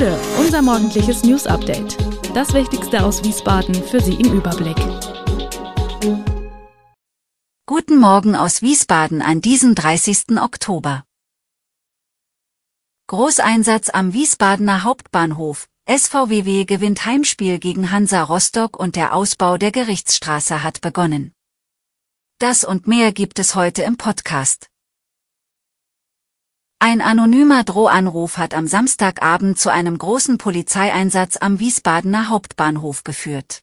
Bude, unser morgendliches News Update. Das Wichtigste aus Wiesbaden für Sie im Überblick. Guten Morgen aus Wiesbaden an diesem 30. Oktober. Großeinsatz am Wiesbadener Hauptbahnhof. SVWW gewinnt Heimspiel gegen Hansa Rostock und der Ausbau der Gerichtsstraße hat begonnen. Das und mehr gibt es heute im Podcast. Ein anonymer Drohanruf hat am Samstagabend zu einem großen Polizeieinsatz am Wiesbadener Hauptbahnhof geführt.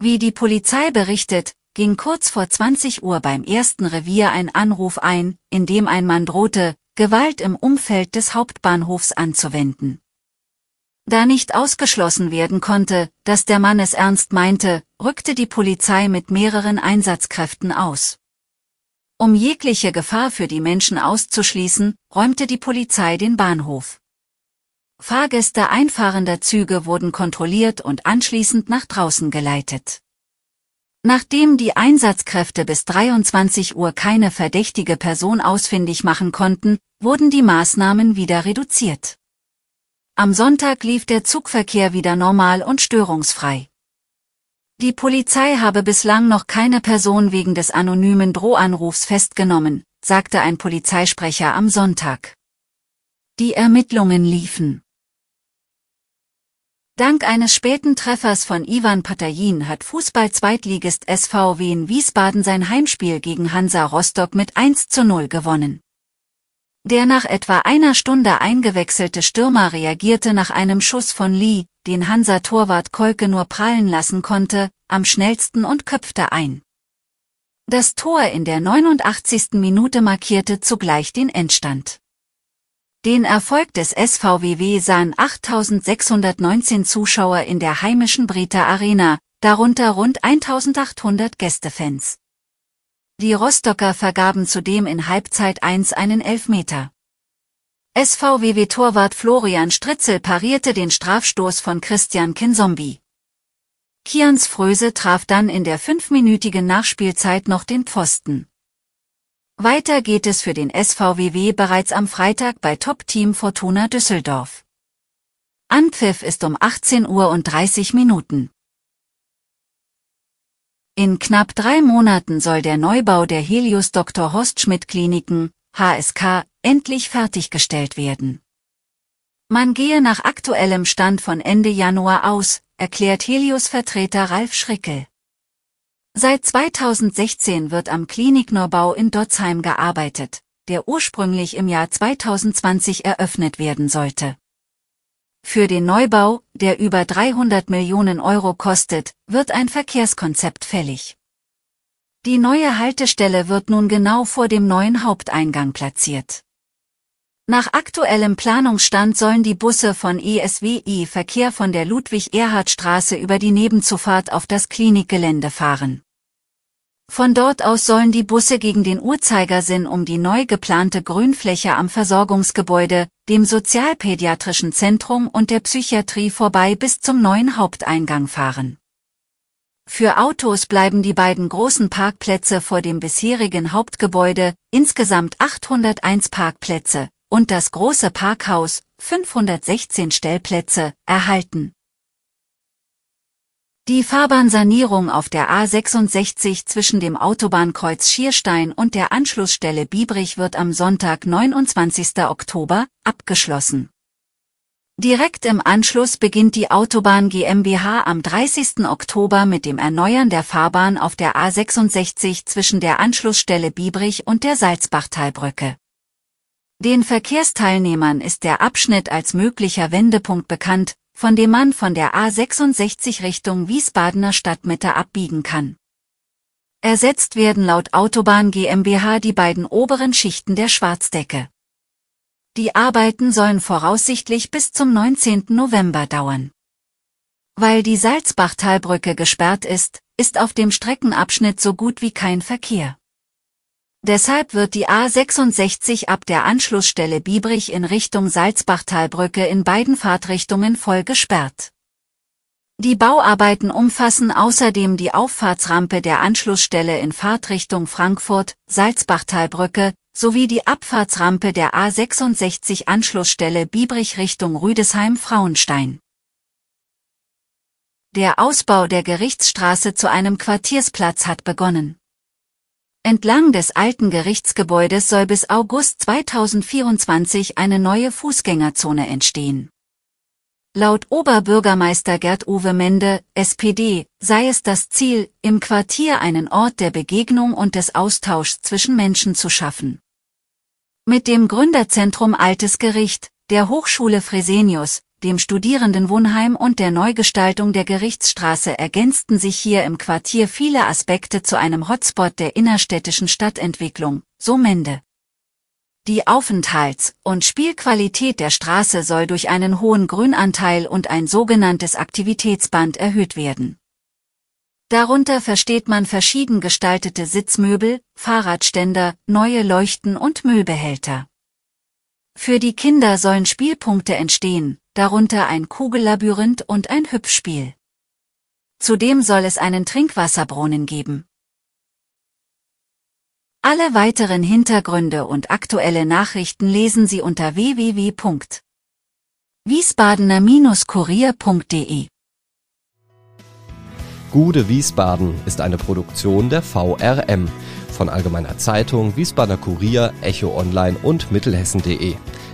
Wie die Polizei berichtet, ging kurz vor 20 Uhr beim ersten Revier ein Anruf ein, in dem ein Mann drohte, Gewalt im Umfeld des Hauptbahnhofs anzuwenden. Da nicht ausgeschlossen werden konnte, dass der Mann es ernst meinte, rückte die Polizei mit mehreren Einsatzkräften aus. Um jegliche Gefahr für die Menschen auszuschließen, räumte die Polizei den Bahnhof. Fahrgäste einfahrender Züge wurden kontrolliert und anschließend nach draußen geleitet. Nachdem die Einsatzkräfte bis 23 Uhr keine verdächtige Person ausfindig machen konnten, wurden die Maßnahmen wieder reduziert. Am Sonntag lief der Zugverkehr wieder normal und störungsfrei. Die Polizei habe bislang noch keine Person wegen des anonymen Drohanrufs festgenommen, sagte ein Polizeisprecher am Sonntag. Die Ermittlungen liefen. Dank eines späten Treffers von Ivan Patajin hat Fußball-Zweitligist SVW in Wiesbaden sein Heimspiel gegen Hansa Rostock mit 1 zu 0 gewonnen. Der nach etwa einer Stunde eingewechselte Stürmer reagierte nach einem Schuss von Lee, den Hansa-Torwart Kolke nur prallen lassen konnte, am schnellsten und köpfte ein. Das Tor in der 89. Minute markierte zugleich den Endstand. Den Erfolg des SVWW sahen 8619 Zuschauer in der heimischen Brita Arena, darunter rund 1800 Gästefans. Die Rostocker vergaben zudem in Halbzeit 1 einen Elfmeter. SVWW-Torwart Florian Stritzel parierte den Strafstoß von Christian Kinzombie. Kians Fröse traf dann in der fünfminütigen Nachspielzeit noch den Pfosten. Weiter geht es für den SVWW bereits am Freitag bei Top-Team Fortuna Düsseldorf. Anpfiff ist um 18 Uhr und 30 Minuten. In knapp drei Monaten soll der Neubau der Helios Dr. Horst Schmidt Kliniken, HSK, endlich fertiggestellt werden. Man gehe nach aktuellem Stand von Ende Januar aus, erklärt Helios-Vertreter Ralf Schrickel. Seit 2016 wird am Klinikneubau in Dotzheim gearbeitet, der ursprünglich im Jahr 2020 eröffnet werden sollte. Für den Neubau, der über 300 Millionen Euro kostet, wird ein Verkehrskonzept fällig. Die neue Haltestelle wird nun genau vor dem neuen Haupteingang platziert. Nach aktuellem Planungsstand sollen die Busse von ESWI Verkehr von der Ludwig-Erhard-Straße über die Nebenzufahrt auf das Klinikgelände fahren. Von dort aus sollen die Busse gegen den Uhrzeigersinn um die neu geplante Grünfläche am Versorgungsgebäude, dem Sozialpädiatrischen Zentrum und der Psychiatrie vorbei bis zum neuen Haupteingang fahren. Für Autos bleiben die beiden großen Parkplätze vor dem bisherigen Hauptgebäude, insgesamt 801 Parkplätze, und das große Parkhaus, 516 Stellplätze, erhalten. Die Fahrbahnsanierung auf der A66 zwischen dem Autobahnkreuz Schierstein und der Anschlussstelle Biebrich wird am Sonntag 29. Oktober abgeschlossen. Direkt im Anschluss beginnt die Autobahn GmbH am 30. Oktober mit dem Erneuern der Fahrbahn auf der A66 zwischen der Anschlussstelle Biebrich und der Salzbachtalbrücke. Den Verkehrsteilnehmern ist der Abschnitt als möglicher Wendepunkt bekannt, von dem man von der A66 Richtung Wiesbadener Stadtmitte abbiegen kann. Ersetzt werden laut Autobahn GmbH die beiden oberen Schichten der Schwarzdecke. Die Arbeiten sollen voraussichtlich bis zum 19. November dauern. Weil die Salzbachtalbrücke gesperrt ist, ist auf dem Streckenabschnitt so gut wie kein Verkehr. Deshalb wird die A66 ab der Anschlussstelle Biebrich in Richtung Salzbachtalbrücke in beiden Fahrtrichtungen voll gesperrt. Die Bauarbeiten umfassen außerdem die Auffahrtsrampe der Anschlussstelle in Fahrtrichtung Frankfurt, Salzbachtalbrücke, sowie die Abfahrtsrampe der A66 Anschlussstelle Biebrich Richtung Rüdesheim-Frauenstein. Der Ausbau der Gerichtsstraße zu einem Quartiersplatz hat begonnen. Entlang des alten Gerichtsgebäudes soll bis August 2024 eine neue Fußgängerzone entstehen. Laut Oberbürgermeister Gerd-Uwe Mende, SPD, sei es das Ziel, im Quartier einen Ort der Begegnung und des Austauschs zwischen Menschen zu schaffen. Mit dem Gründerzentrum Altes Gericht, der Hochschule Fresenius, dem Studierendenwohnheim und der Neugestaltung der Gerichtsstraße ergänzten sich hier im Quartier viele Aspekte zu einem Hotspot der innerstädtischen Stadtentwicklung, so Mende. Die Aufenthalts- und Spielqualität der Straße soll durch einen hohen Grünanteil und ein sogenanntes Aktivitätsband erhöht werden. Darunter versteht man verschieden gestaltete Sitzmöbel, Fahrradständer, neue Leuchten und Müllbehälter. Für die Kinder sollen Spielpunkte entstehen, darunter ein Kugellabyrinth und ein Hüpfspiel. Zudem soll es einen Trinkwasserbrunnen geben. Alle weiteren Hintergründe und aktuelle Nachrichten lesen Sie unter www.wiesbadener-kurier.de. Gude Wiesbaden ist eine Produktion der VRM von Allgemeiner Zeitung, Wiesbadener Kurier, Echo Online und Mittelhessen.de.